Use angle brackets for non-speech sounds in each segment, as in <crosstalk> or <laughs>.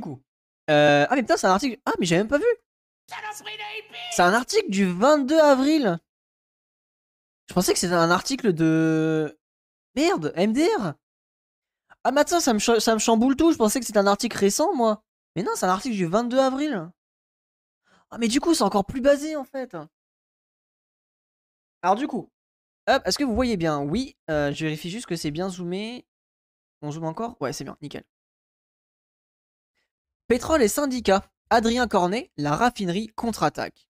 Coup. Euh... Ah, mais putain, c'est un article. Ah, mais j'ai même pas vu. C'est un article du 22 avril. Je pensais que c'était un article de. Merde, MDR. Ah, mais ça me, chamboule tout. Je pensais que c'était un article récent, moi. Mais non, c'est un article du 22 avril. Ah, mais du coup, c'est encore plus basé en fait. Alors, du coup, est-ce que vous voyez bien? Oui, euh, je vérifie juste que c'est bien zoomé. On zoome encore? Ouais, c'est bien, nickel. Pétrole et syndicats. Adrien Cornet, la raffinerie contre-attaque.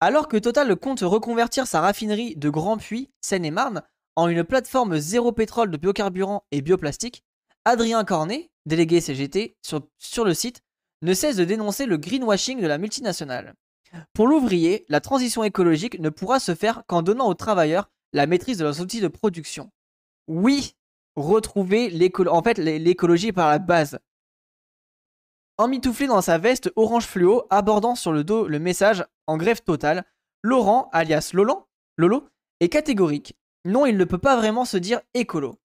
Alors que Total compte reconvertir sa raffinerie de Grand Puy, Seine-et-Marne, en une plateforme zéro pétrole de biocarburant et bioplastique, Adrien Cornet, délégué CGT sur, le site, ne cesse de dénoncer le greenwashing de la multinationale. Pour l'ouvrier, la transition écologique ne pourra se faire qu'en donnant aux travailleurs la maîtrise de leurs outils de production. Oui, retrouver l'écologie par la base. Emmitouflé dans sa veste orange fluo, abordant sur le dos le message en grève totale, Laurent, alias Lolo, Lolo, est catégorique. Non, il ne peut pas vraiment se dire écolo.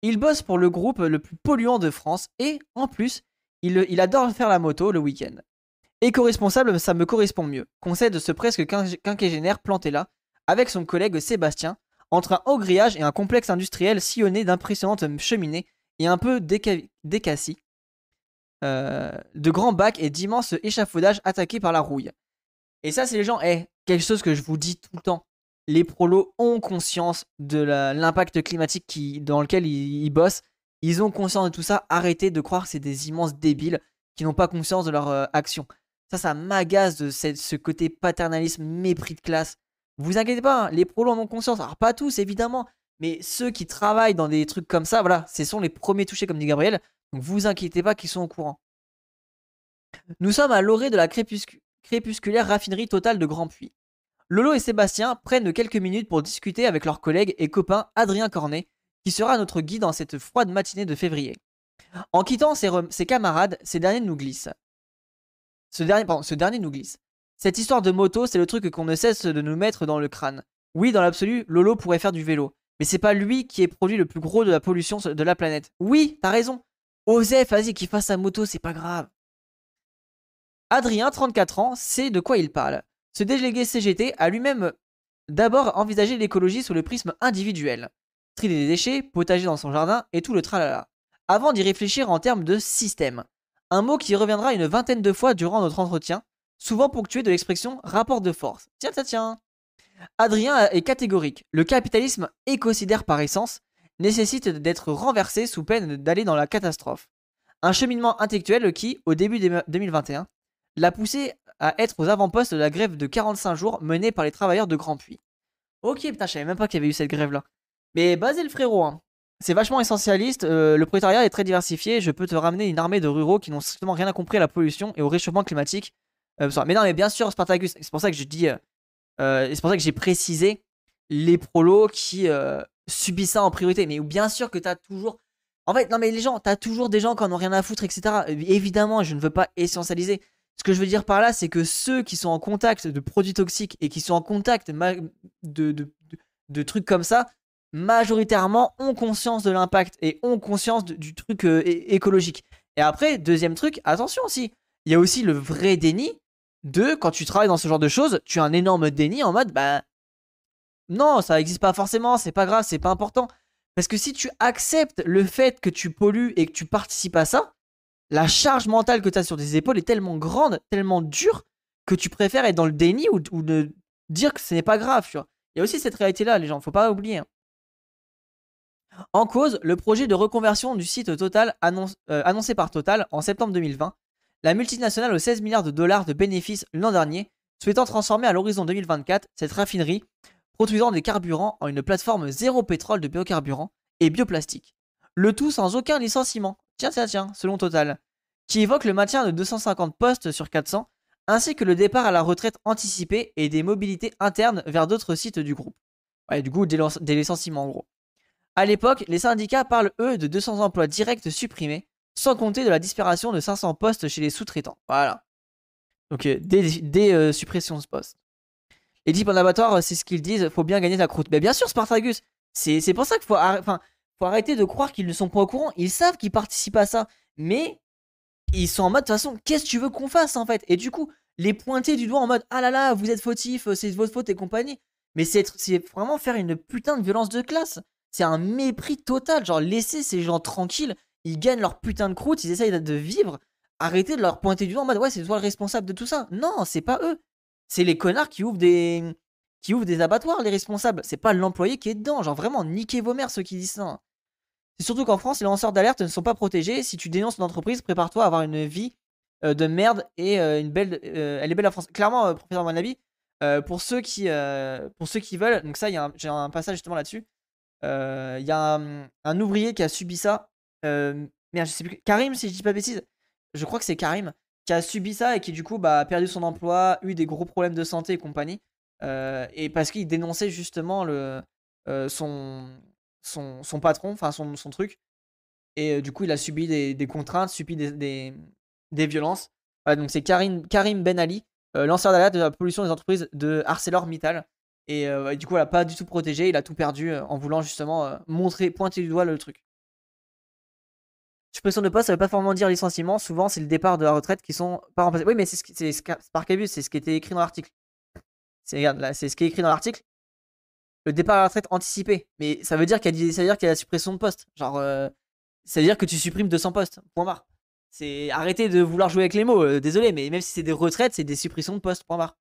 Il bosse pour le groupe le plus polluant de France et, en plus, il, adore faire la moto le week-end. Éco-responsable, ça me correspond mieux, concède ce presque quinquagénaire planté là, avec son collègue Sébastien, entre un haut grillage et un complexe industriel sillonné d'impressionnantes cheminées et un peu décassis, de grands bacs et d'immenses échafaudages attaqués par la rouille. Et ça, c'est les gens, eh, quelque chose que je vous dis tout le temps. Les prolos ont conscience de l'impact climatique dans lequel ils bossent ils ont conscience de tout ça. Arrêtez de croire que c'est des immenses débiles qui n'ont pas conscience de leur euh, action. Ça, ça m'agace de ce côté paternalisme, mépris de classe. Vous inquiétez pas, hein, les prolos en ont conscience. Alors, pas tous, évidemment, mais ceux qui travaillent dans des trucs comme ça, voilà, ce sont les premiers touchés, comme dit Gabriel. Donc, vous inquiétez pas qu'ils sont au courant. Nous sommes à l'orée de la crépusculaire raffinerie totale de Grand Puy. Lolo et Sébastien prennent quelques minutes pour discuter avec leurs collègues et copains Adrien Cornet, qui sera notre guide dans cette froide matinée de février. En quittant ses, camarades, ces derniers nous glissent. Ce dernier, ce dernier nous glisse. Cette histoire de moto, c'est le truc qu'on ne cesse de nous mettre dans le crâne. Oui, dans l'absolu, Lolo pourrait faire du vélo. Mais c'est pas lui qui est produit le plus gros de la pollution de la planète. Oui, t'as raison. Osef, vas-y, qu'il fasse sa moto, c'est pas grave. Adrien, 34 ans, sait de quoi il parle. Ce délégué CGT a lui-même d'abord envisagé l'écologie sous le prisme individuel trier des déchets, potager dans son jardin et tout le tralala. Avant d'y réfléchir en termes de système. Un mot qui reviendra une vingtaine de fois durant notre entretien, souvent ponctué de l'expression rapport de force. Tiens, tiens, tiens. Adrien est catégorique. Le capitalisme écocidaire par essence nécessite d'être renversé sous peine d'aller dans la catastrophe. Un cheminement intellectuel qui, au début 2021, l'a poussé à être aux avant-postes de la grève de 45 jours menée par les travailleurs de Grand Puy. Ok, putain, je savais même pas qu'il y avait eu cette grève-là. Mais basé le frérot, hein. c'est vachement essentialiste. Euh, le prolétariat est très diversifié. Je peux te ramener une armée de ruraux qui n'ont strictement rien compris à la pollution et au réchauffement climatique. Euh, mais non, mais bien sûr, Spartacus. C'est pour ça que je dis. Euh, c'est pour ça que j'ai précisé les prolos qui subissent ça en priorité. Mais bien sûr que tu as toujours. En fait, non, mais les gens, tu as toujours des gens qui en ont rien à foutre, etc. Évidemment, je ne veux pas essentialiser. Ce que je veux dire par là, c'est que ceux qui sont en contact de produits toxiques et qui sont en contact de, de trucs comme ça, majoritairement ont conscience de l'impact et ont conscience du truc euh, écologique. Et après, deuxième truc, attention aussi, il y a aussi le vrai déni de quand tu travailles dans ce genre de choses, tu as un énorme déni en mode bah non, ça n'existe pas forcément, c'est pas grave, c'est pas important. Parce que si tu acceptes le fait que tu pollues et que tu participes à ça, la charge mentale que tu as sur tes épaules est tellement grande, tellement dure, que tu préfères être dans le déni ou, de dire que ce n'est pas grave. Il y a aussi cette réalité-là, les gens, faut pas oublier. Hein. En cause, le projet de reconversion du site Total euh, annoncé par Total en septembre 2020, la multinationale aux 16 milliards de dollars de bénéfices l'an dernier, souhaitant transformer à l'horizon 2024 cette raffinerie produisant des carburants en une plateforme zéro pétrole de biocarburants et bioplastique. Le tout sans aucun licenciement, tiens tiens tiens, selon Total, qui évoque le maintien de 250 postes sur 400, ainsi que le départ à la retraite anticipée et des mobilités internes vers d'autres sites du groupe. Ouais, du coup, des, licenciements en gros. À l'époque, les syndicats parlent eux de 200 emplois directs supprimés, sans compter de la disparition de 500 postes chez les sous-traitants. Voilà. Donc euh, des, euh, suppressions de postes. Les types en abattoir, euh, c'est ce qu'ils disent, faut bien gagner ta croûte. Mais bien sûr, Spartagus, c'est pour ça qu'il faut, faut arrêter de croire qu'ils ne sont pas au courant. Ils savent qu'ils participent à ça. Mais ils sont en mode, de toute façon, qu'est-ce que tu veux qu'on fasse en fait? Et du coup, les pointer du doigt en mode, ah là là, vous êtes fautif, c'est votre faute et compagnie. Mais c'est vraiment faire une putain de violence de classe. C'est un mépris total. Genre, laisser ces gens tranquilles, ils gagnent leur putain de croûte, ils essayent de vivre. Arrêtez de leur pointer du doigt en mode, ouais, c'est toi le responsable de tout ça. Non, c'est pas eux. C'est les connards qui ouvrent des qui ouvrent des abattoirs, les responsables. C'est pas l'employé qui est dedans. Genre, vraiment, niquez vos mères ceux qui disent ça. C'est surtout qu'en France, les lanceurs d'alerte ne sont pas protégés. Si tu dénonces une entreprise, prépare-toi à avoir une vie euh, de merde et euh, une belle. Euh, elle est belle la France. Clairement, professeur Manabi, pour ceux qui pour ceux qui veulent, donc ça, j'ai un, passage justement là-dessus. Il y a un, ouvrier qui a subi ça. merde, je sais plus. Karim, si je dis pas bêtise, je crois que c'est Karim qui a subi ça et qui du coup bah, a perdu son emploi, eu des gros problèmes de santé et compagnie. et parce qu'il dénonçait justement le, son, patron, enfin son, son, truc. Et du coup, il a subi des, contraintes, subi des, violences. donc c'est Karim, Karim Ben Ali, lanceur d'alerte de la pollution des entreprises de ArcelorMittal. Et du coup, il n'a pas du tout protégé, il a tout perdu en voulant justement montrer, pointer du doigt le truc. Suppression de poste, ça veut pas forcément dire licenciement. Souvent, c'est le départ de la retraite qui sont pas remplacés. Oui, mais c'est ce c'est par c'est ce qui était écrit dans l'article. Regarde, c'est ce qui est écrit dans l'article. Le départ à la retraite anticipé. Mais ça veut dire qu'il y a, y a la suppression de poste. Genre, ça veut dire que tu supprimes 200 postes. Point barre. C'est arrêter de vouloir jouer avec les mots. Euh, désolé, mais même si c'est des retraites, c'est des suppressions de postes. Point barre.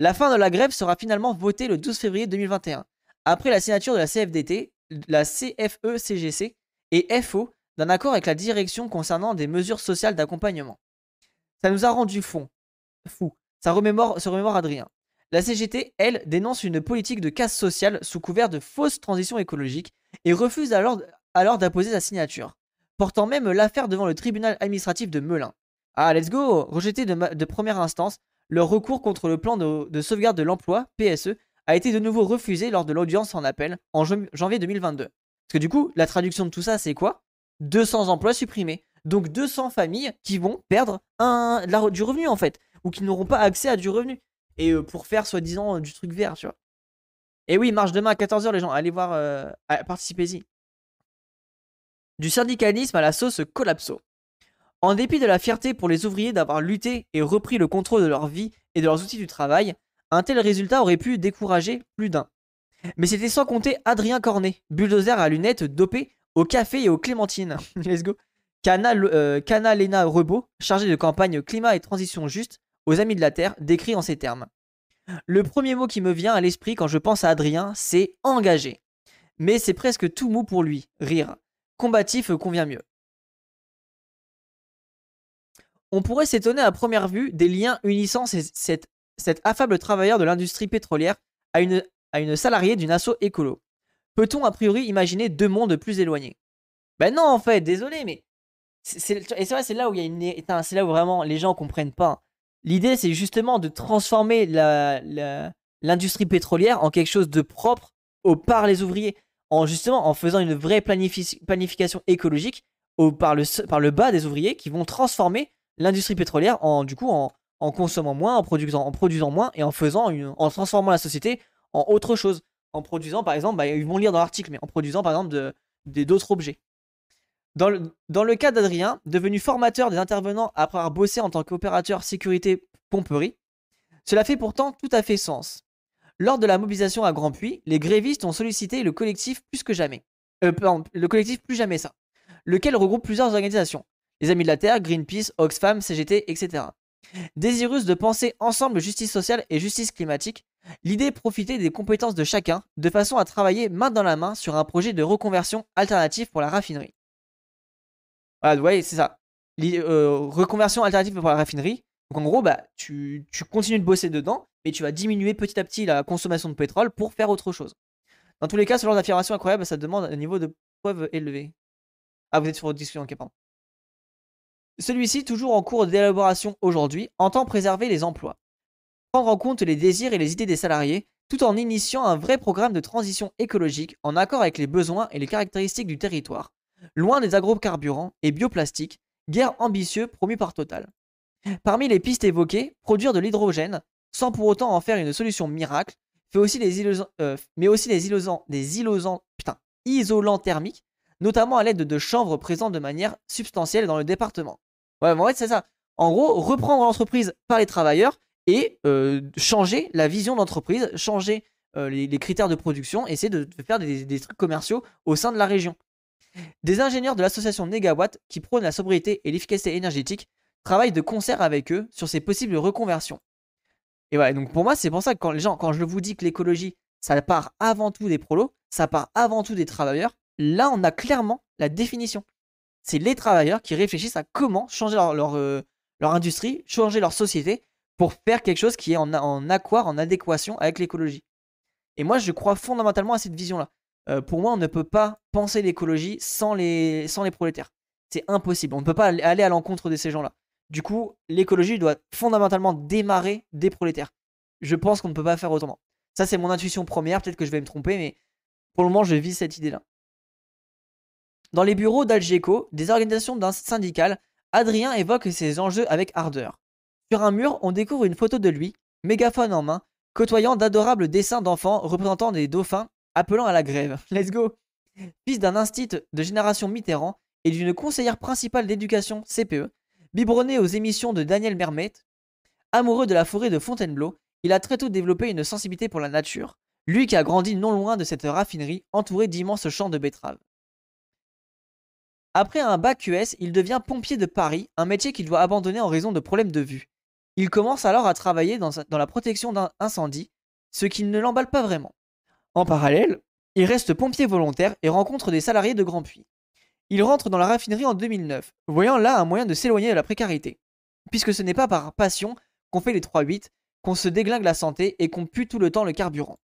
La fin de la grève sera finalement votée le 12 février 2021. Après la signature de la CFDT, la CFE-CGC et FO d'un accord avec la direction concernant des mesures sociales d'accompagnement. Ça nous a rendu fond, fou. Ça remémore, se remémore Adrien. La CGT, elle, dénonce une politique de casse sociale sous couvert de fausse transition écologique et refuse alors, alors d'apposer sa signature portant même l'affaire devant le tribunal administratif de Melun. Ah, let's go Rejeté de, première instance, leur recours contre le plan de, sauvegarde de l'emploi, PSE, a été de nouveau refusé lors de l'audience en appel en janvier 2022. Parce que du coup, la traduction de tout ça, c'est quoi? 200 emplois supprimés. Donc 200 familles qui vont perdre du revenu en fait, ou qui n'auront pas accès à du revenu. Et euh, pour faire soi-disant du truc vert, tu vois. Et oui, marche demain à 14h les gens, allez voir, euh, participez-y. Du syndicalisme à la sauce collapso. En dépit de la fierté pour les ouvriers d'avoir lutté et repris le contrôle de leur vie et de leurs outils du travail, un tel résultat aurait pu décourager plus d'un. Mais c'était sans compter Adrien Cornet, bulldozer à lunettes dopé au café et aux clémentines. <laughs> Let's go. Cana, euh, Lena Rebaud, chargé de campagne climat et transition juste, aux Amis de la Terre, décrit en ces termes. Le premier mot qui me vient à l'esprit quand je pense à Adrien, c'est engagé. Mais c'est presque tout mou pour lui, rire combatif convient mieux. On pourrait s'étonner à première vue des liens unissant cet, affable travailleur de l'industrie pétrolière à une, à une salariée d'une asso écolo. Peut-on a priori imaginer deux mondes plus éloignés? Ben non, en fait, désolé, mais. C'est, et c'est vrai, c'est là où il y a une. C'est là où vraiment les gens comprennent pas. L'idée, c'est justement de transformer l'industrie pétrolière en quelque chose de propre au, par les ouvriers en justement en faisant une vraie planification écologique au, par, le, par le bas des ouvriers qui vont transformer l'industrie pétrolière en du coup en, consommant moins, en produisant, en produisant moins et en faisant une, en transformant la société en autre chose. En produisant par exemple, bah, ils vont lire dans l'article, mais en produisant par exemple d'autres objets. Dans le, dans le cas d'Adrien, devenu formateur des intervenants après avoir bossé en tant qu'opérateur sécurité pomperie, cela fait pourtant tout à fait sens. Lors de la mobilisation à Grand Puy, les grévistes ont sollicité le collectif plus que jamais. Euh, le collectif Plus Jamais Ça, lequel regroupe plusieurs organisations. Les Amis de la Terre, Greenpeace, Oxfam, CGT, etc. Désireuses de penser ensemble justice sociale et justice climatique, l'idée profitait des compétences de chacun de façon à travailler main dans la main sur un projet de reconversion alternative pour la raffinerie. Voilà, vous voyez, c'est ça. Euh, reconversion alternative pour la raffinerie. Donc en gros, bah, tu, continues de bosser dedans, mais tu vas diminuer petit à petit la consommation de pétrole pour faire autre chose. Dans tous les cas, ce genre d'affirmation incroyable, ça demande un niveau de preuve élevé. Ah, vous êtes sur votre discussion, ok, pardon. Celui-ci, toujours en cours d'élaboration aujourd'hui, entend préserver les emplois, prendre en compte les désirs et les idées des salariés, tout en initiant un vrai programme de transition écologique en accord avec les besoins et les caractéristiques du territoire, loin des agrocarburants et bioplastiques, guerre ambitieux promu par Total. Parmi les pistes évoquées, produire de l'hydrogène, sans pour autant en faire une solution miracle, fait aussi euh, mais aussi des isolants, des thermiques, notamment à l'aide de chanvre présents de manière substantielle dans le département. Ouais, en fait, c'est ça. En gros, reprendre l'entreprise par les travailleurs et euh, changer la vision d'entreprise, changer euh, les, critères de production, essayer de, faire des, trucs commerciaux au sein de la région. Des ingénieurs de l'association Negawatt, qui prônent la sobriété et l'efficacité énergétique, travaillent de concert avec eux sur ces possibles reconversions. Et voilà, donc pour moi, c'est pour ça que quand je vous dis que l'écologie, ça part avant tout des prolos, ça part avant tout des travailleurs, là, on a clairement la définition. C'est les travailleurs qui réfléchissent à comment changer leur, euh, leur, industrie, changer leur société pour faire quelque chose qui est en, accord, en adéquation avec l'écologie. Et moi, je crois fondamentalement à cette vision-là. Euh, pour moi, on ne peut pas penser l'écologie sans les, prolétaires. C'est impossible. On ne peut pas aller à l'encontre de ces gens-là. Du coup, l'écologie doit fondamentalement démarrer des prolétaires. Je pense qu'on ne peut pas faire autrement. Ça, c'est mon intuition première. Peut-être que je vais me tromper, mais pour le moment, je vis cette idée-là. Dans les bureaux d'Algeco, des organisations syndicales, Adrien évoque ses enjeux avec ardeur. Sur un mur, on découvre une photo de lui, mégaphone en main, côtoyant d'adorables dessins d'enfants représentant des dauphins appelant à la grève. <laughs> Let's go Fils d'un instit de génération Mitterrand et d'une conseillère principale d'éducation CPE, biberonné aux émissions de Daniel Mermet, amoureux de la forêt de Fontainebleau, il a très tôt développé une sensibilité pour la nature, lui qui a grandi non loin de cette raffinerie entourée d'immenses champs de betteraves. Après un bac US, il devient pompier de Paris, un métier qu'il doit abandonner en raison de problèmes de vue. Il commence alors à travailler dans, la protection d'un incendie, ce qui ne l'emballe pas vraiment. En parallèle, il reste pompier volontaire et rencontre des salariés de Grand Puy. Il rentre dans la raffinerie en 2009, voyant là un moyen de s'éloigner de la précarité. Puisque ce n'est pas par passion qu'on fait les 3-8, qu'on se déglingue la santé et qu'on pue tout le temps le carburant.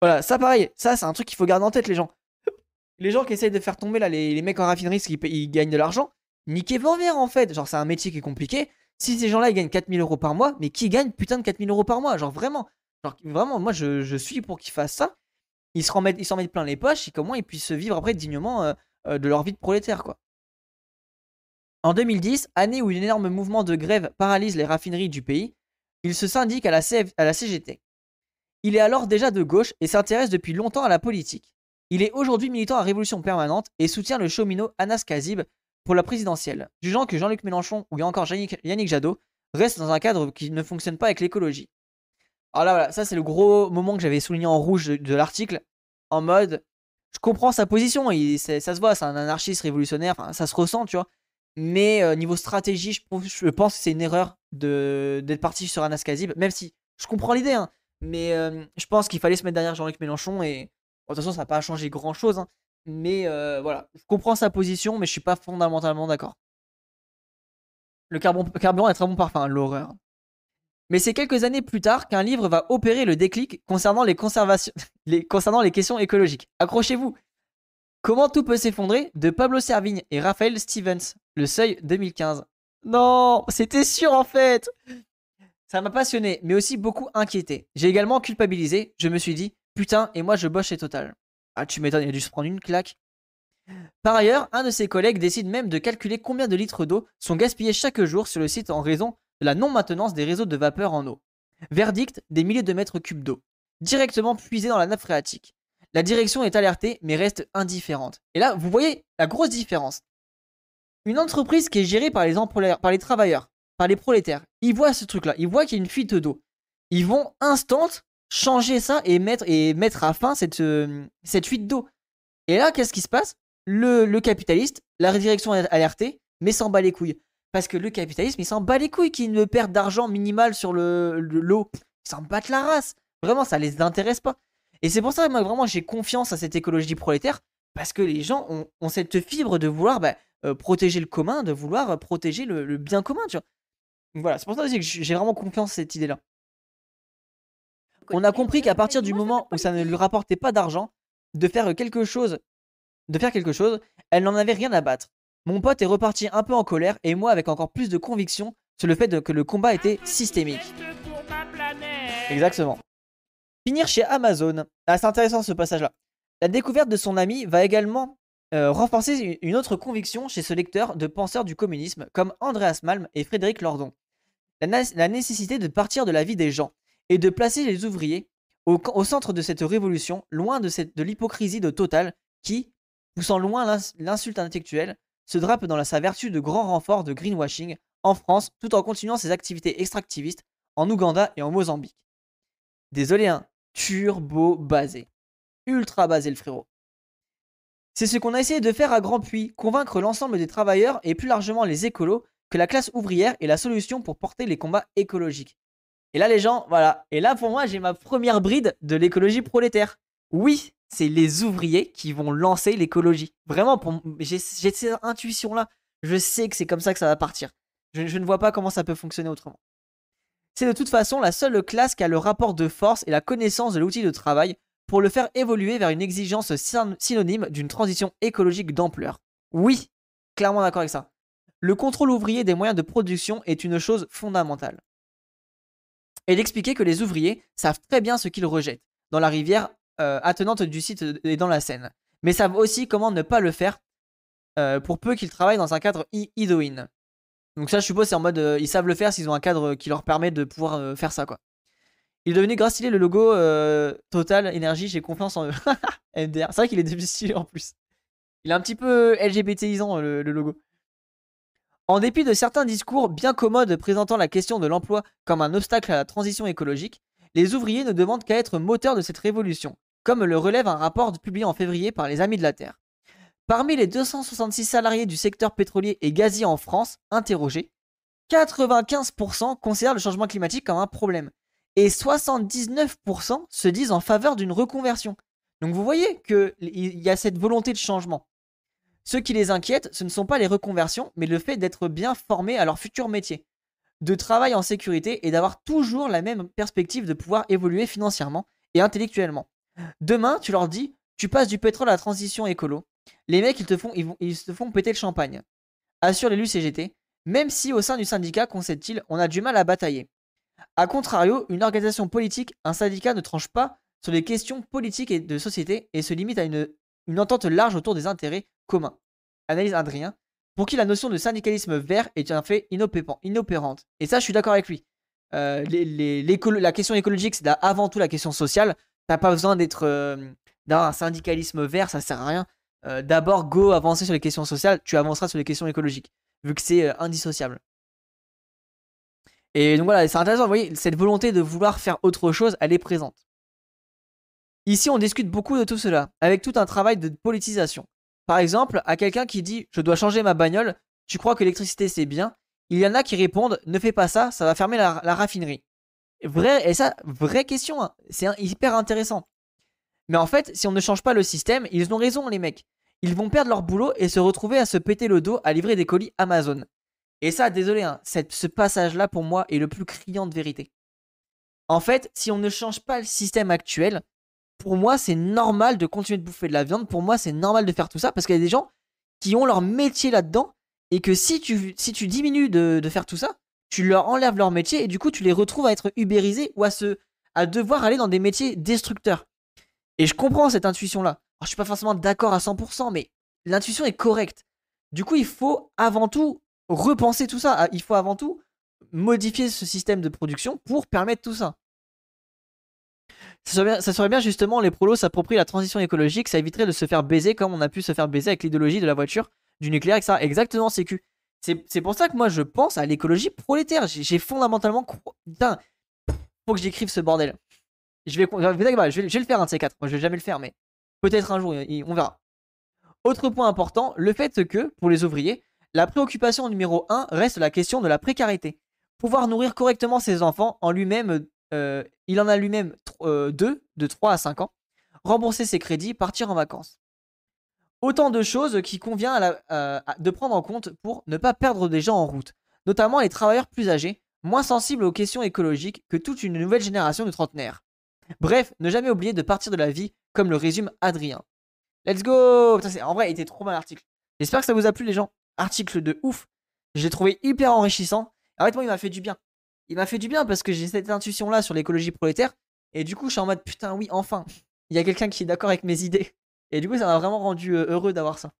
Voilà, ça pareil, ça c'est un truc qu'il faut garder en tête les gens. <laughs> Les gens qui essayent de faire tomber là les, mecs en raffinerie parce qu'ils gagnent de l'argent, niquez vos en fait. Genre c'est un métier qui est compliqué, si ces gens-là ils gagnent 4000 euros par mois, mais qui gagne putain de 4000 euros par mois? Genre vraiment. Genre vraiment, moi je, suis pour qu'ils fassent ça. Ils s'en mettent, ils plein les poches et comment ils puissent vivre après dignement euh, euh, de leur vie de prolétaire quoi. En 2010, année où un énorme mouvement de grève paralyse les raffineries du pays, il se syndique à la, à la CGT. Il est alors déjà de gauche et s'intéresse depuis longtemps à la politique. Il est aujourd'hui militant à Révolution Permanente et soutient le cheminot Anas Kazib pour la présidentielle, jugeant que Jean-Luc Mélenchon ou encore Yannick Jadot restent dans un cadre qui ne fonctionne pas avec l'écologie. Alors là, ça c'est le gros moment que j'avais souligné en rouge de, l'article, en mode, je comprends sa position, ça se voit, c'est un anarchiste révolutionnaire, ça se ressent, tu vois. Mais euh, niveau stratégie, je, pense que c'est une erreur d'être parti sur Anas Kazib, même si je comprends l'idée, hein, mais euh, je pense qu'il fallait se mettre derrière Jean-Luc Mélenchon et de toute façon, ça n'a pas changé grand chose. Hein. Mais euh, voilà, je comprends sa position, mais je suis pas fondamentalement d'accord. Le, carburant est très bon parfum, l'horreur. Mais c'est quelques années plus tard qu'un livre va opérer le déclic concernant les, <laughs> concernant les questions écologiques. Accrochez-vous. Comment tout peut s'effondrer de Pablo Servigne et Raphaël Stevens, Le Seuil 2015. Non, c'était sûr en fait. Ça m'a passionné, mais aussi beaucoup inquiété. J'ai également culpabilisé. Je me suis dit, putain, et moi je bosse chez Total. Ah, tu m'étonnes, il a dû se prendre une claque. Par ailleurs, un de ses collègues décide même de calculer combien de litres d'eau sont gaspillés chaque jour sur le site en raison de la non-maintenance des réseaux de vapeur en eau. Verdict, des milliers de mètres cubes d'eau, directement puisés dans la nappe phréatique. La direction est alertée mais reste indifférente. Et là, vous voyez la grosse différence. Une entreprise qui est gérée par les, par les travailleurs, par les prolétaires, ils voient ce truc-là, ils voient qu'il y a une fuite d'eau. Ils vont instant changer ça et mettre, et mettre à fin cette, euh, cette fuite d'eau. Et là, qu'est-ce qui se passe? Le, le, capitaliste, la direction est alertée, mais s'en bat les couilles. Parce que le capitalisme, il s'en bat les couilles qu'il ne perde d'argent minimal sur le l'eau. Ils s'en battent la race. Vraiment, ça les intéresse pas. Et c'est pour ça que moi, vraiment, j'ai confiance à cette écologie prolétaire. Parce que les gens ont, cette fibre de vouloir bah, euh, protéger le commun, de vouloir protéger le, le, bien commun. Tu vois. voilà, c'est pour ça aussi que j'ai vraiment confiance à cette idée-là. On a compris qu'à partir du moment où ça ne lui rapportait pas d'argent, de faire quelque chose, de faire quelque chose, elle n'en avait rien à battre. Mon pote est reparti un peu en colère et moi avec encore plus de conviction sur le fait que le combat était systémique. Exactement. Finir chez Amazon. Ah, c'est intéressant ce passage-là. La découverte de son ami va également euh, renforcer une autre conviction chez ce lecteur de penseurs du communisme comme Andreas Malm et Frédéric Lordon. la nécessité de partir de la vie des gens et de placer les ouvriers au, centre de cette révolution, loin de, de l'hypocrisie de Total qui, poussant loin l'insulte intellectuelle, se drape dans sa vertu de grand renfort de greenwashing en France tout en continuant ses activités extractivistes en Ouganda et en Mozambique. Désolé, hein, turbo basé. Ultra basé le frérot. C'est ce qu'on a essayé de faire à Grand Puy, convaincre l'ensemble des travailleurs et plus largement les écolos que la classe ouvrière est la solution pour porter les combats écologiques. Et là les gens, voilà. Et là pour moi j'ai ma première bride de l'écologie prolétaire. Oui, c'est les ouvriers qui vont lancer l'écologie. Vraiment, j'ai cette intuition-là. Je sais que c'est comme ça que ça va partir. Je, ne vois pas comment ça peut fonctionner autrement. C'est de toute façon la seule classe qui a le rapport de force et la connaissance de l'outil de travail pour le faire évoluer vers une exigence synonyme d'une transition écologique d'ampleur. Oui, clairement d'accord avec ça. Le contrôle ouvrier des moyens de production est une chose fondamentale. Et d'expliquer que les ouvriers savent très bien ce qu'ils rejettent dans la rivière euh, attenante du site et dans la Seine, mais savent aussi comment ne pas le faire euh, pour peu qu'ils travaillent dans un cadre idoine. Donc ça, je suppose, c'est en mode, euh, ils savent le faire s'ils ont un cadre qui leur permet de pouvoir faire ça, quoi. Il est devenu grâce le logo Total Énergie, j'ai confiance en eux. <laughs> MDR, c'est vrai qu'il est stylé en plus. Il est un petit peu LGBTisant le logo. En dépit de certains discours bien commodes présentant la question de l'emploi comme un obstacle à la transition écologique, les ouvriers ne demandent qu'à être moteurs de cette révolution comme le relève un rapport publié en février par les Amis de la Terre. Parmi les 266 salariés du secteur pétrolier et gazier en France interrogés, 95% considèrent le changement climatique comme un problème et 79% se disent en faveur d'une reconversion. Donc vous voyez qu'il y a cette volonté de changement. Ce qui les inquiète, ce ne sont pas les reconversions, mais le fait d'être bien formés à leur futur métier, de travailler en sécurité et d'avoir toujours la même perspective de pouvoir évoluer financièrement et intellectuellement. Demain, tu leur dis, tu passes du pétrole à la transition écolo. Les mecs, ils te font, ils, font péter le champagne. Assure l'élu CGT, même si au sein du syndicat, concède-t-il, on a du mal à batailler. A contrario, une organisation politique, un syndicat ne tranche pas sur les questions politiques et de société et se limite à une, une entente large autour des intérêts communs. Analyse Adrien, pour qui la notion de syndicalisme vert est un fait inopérante. Et ça, je suis d'accord avec lui. Euh, la question écologique, c'est avant tout la question sociale. T'as pas besoin d'être euh, d'un syndicalisme vert, ça sert à rien. Euh, d'abord, go avancer sur les questions sociales, tu avanceras sur les questions écologiques, vu que c'est indissociable. Et donc voilà, c'est intéressant, vous voyez, cette volonté de vouloir faire autre chose, elle est présente. Ici, on discute beaucoup de tout cela, avec tout un travail de politisation. Par exemple, à quelqu'un qui dit Je dois changer ma bagnole, tu crois que l'électricité c'est bien? Il y en a qui répondent Ne fais pas ça, ça va fermer la raffinerie. Vrai, et ça, vraie question, hein. c'est hyper intéressant. Mais en fait, si on ne change pas le système, ils ont raison, les mecs. Ils vont perdre leur boulot et se retrouver à se péter le dos à livrer des colis Amazon. Et ça, désolé, hein, ce passage-là, pour moi, est le plus criant de vérité. En fait, si on ne change pas le système actuel, pour moi, c'est normal de continuer de bouffer de la viande. Pour moi, c'est normal de faire tout ça parce qu'il y a des gens qui ont leur métier là-dedans et que si tu, diminues de, faire tout ça, tu leur enlèves leur métier et du coup tu les retrouves à être ubérisés ou à, se, devoir aller dans des métiers destructeurs. Et je comprends cette intuition-là. Je suis pas forcément d'accord à 100%, mais l'intuition est correcte. Du coup, il faut avant tout repenser tout ça. Ah, il faut avant tout modifier ce système de production pour permettre tout ça. Ça serait, bien, justement les prolos s'approprient la transition écologique, ça éviterait de se faire baiser comme on a pu se faire baiser avec l'idéologie de la voiture, du nucléaire, etc. Exactement, CQ. C'est pour ça que moi je pense à l'écologie prolétaire. J'ai fondamentalement. Putain, faut que j'écrive ce bordel. Je vais, je vais, le faire un de ces quatre. Moi je vais jamais le faire, mais peut-être un jour, on verra. Autre point important, le fait que, pour les ouvriers, la préoccupation numéro 1 reste la question de la précarité. Pouvoir nourrir correctement ses enfants en lui-même, euh, il en a lui-même euh, deux, de 3 à 5 ans, rembourser ses crédits, partir en vacances. Autant de choses qui convient euh, de prendre en compte pour ne pas perdre des gens en route, notamment les travailleurs plus âgés, moins sensibles aux questions écologiques que toute une nouvelle génération de trentenaires. Bref, ne jamais oublier de partir de la vie, comme le résume Adrien. Let's go En vrai, il était trop mal l'article. J'espère que ça vous a plu les gens. Article de ouf. Je l'ai trouvé hyper enrichissant. Arrête-moi, il m'a fait du bien. Il m'a fait du bien parce que j'ai cette intuition là sur l'écologie prolétaire. Et du coup, je suis en mode putain, oui, enfin. Il y a quelqu'un qui est d'accord avec mes idées. Et du coup, ça m'a vraiment rendu euh, heureux d'avoir ça.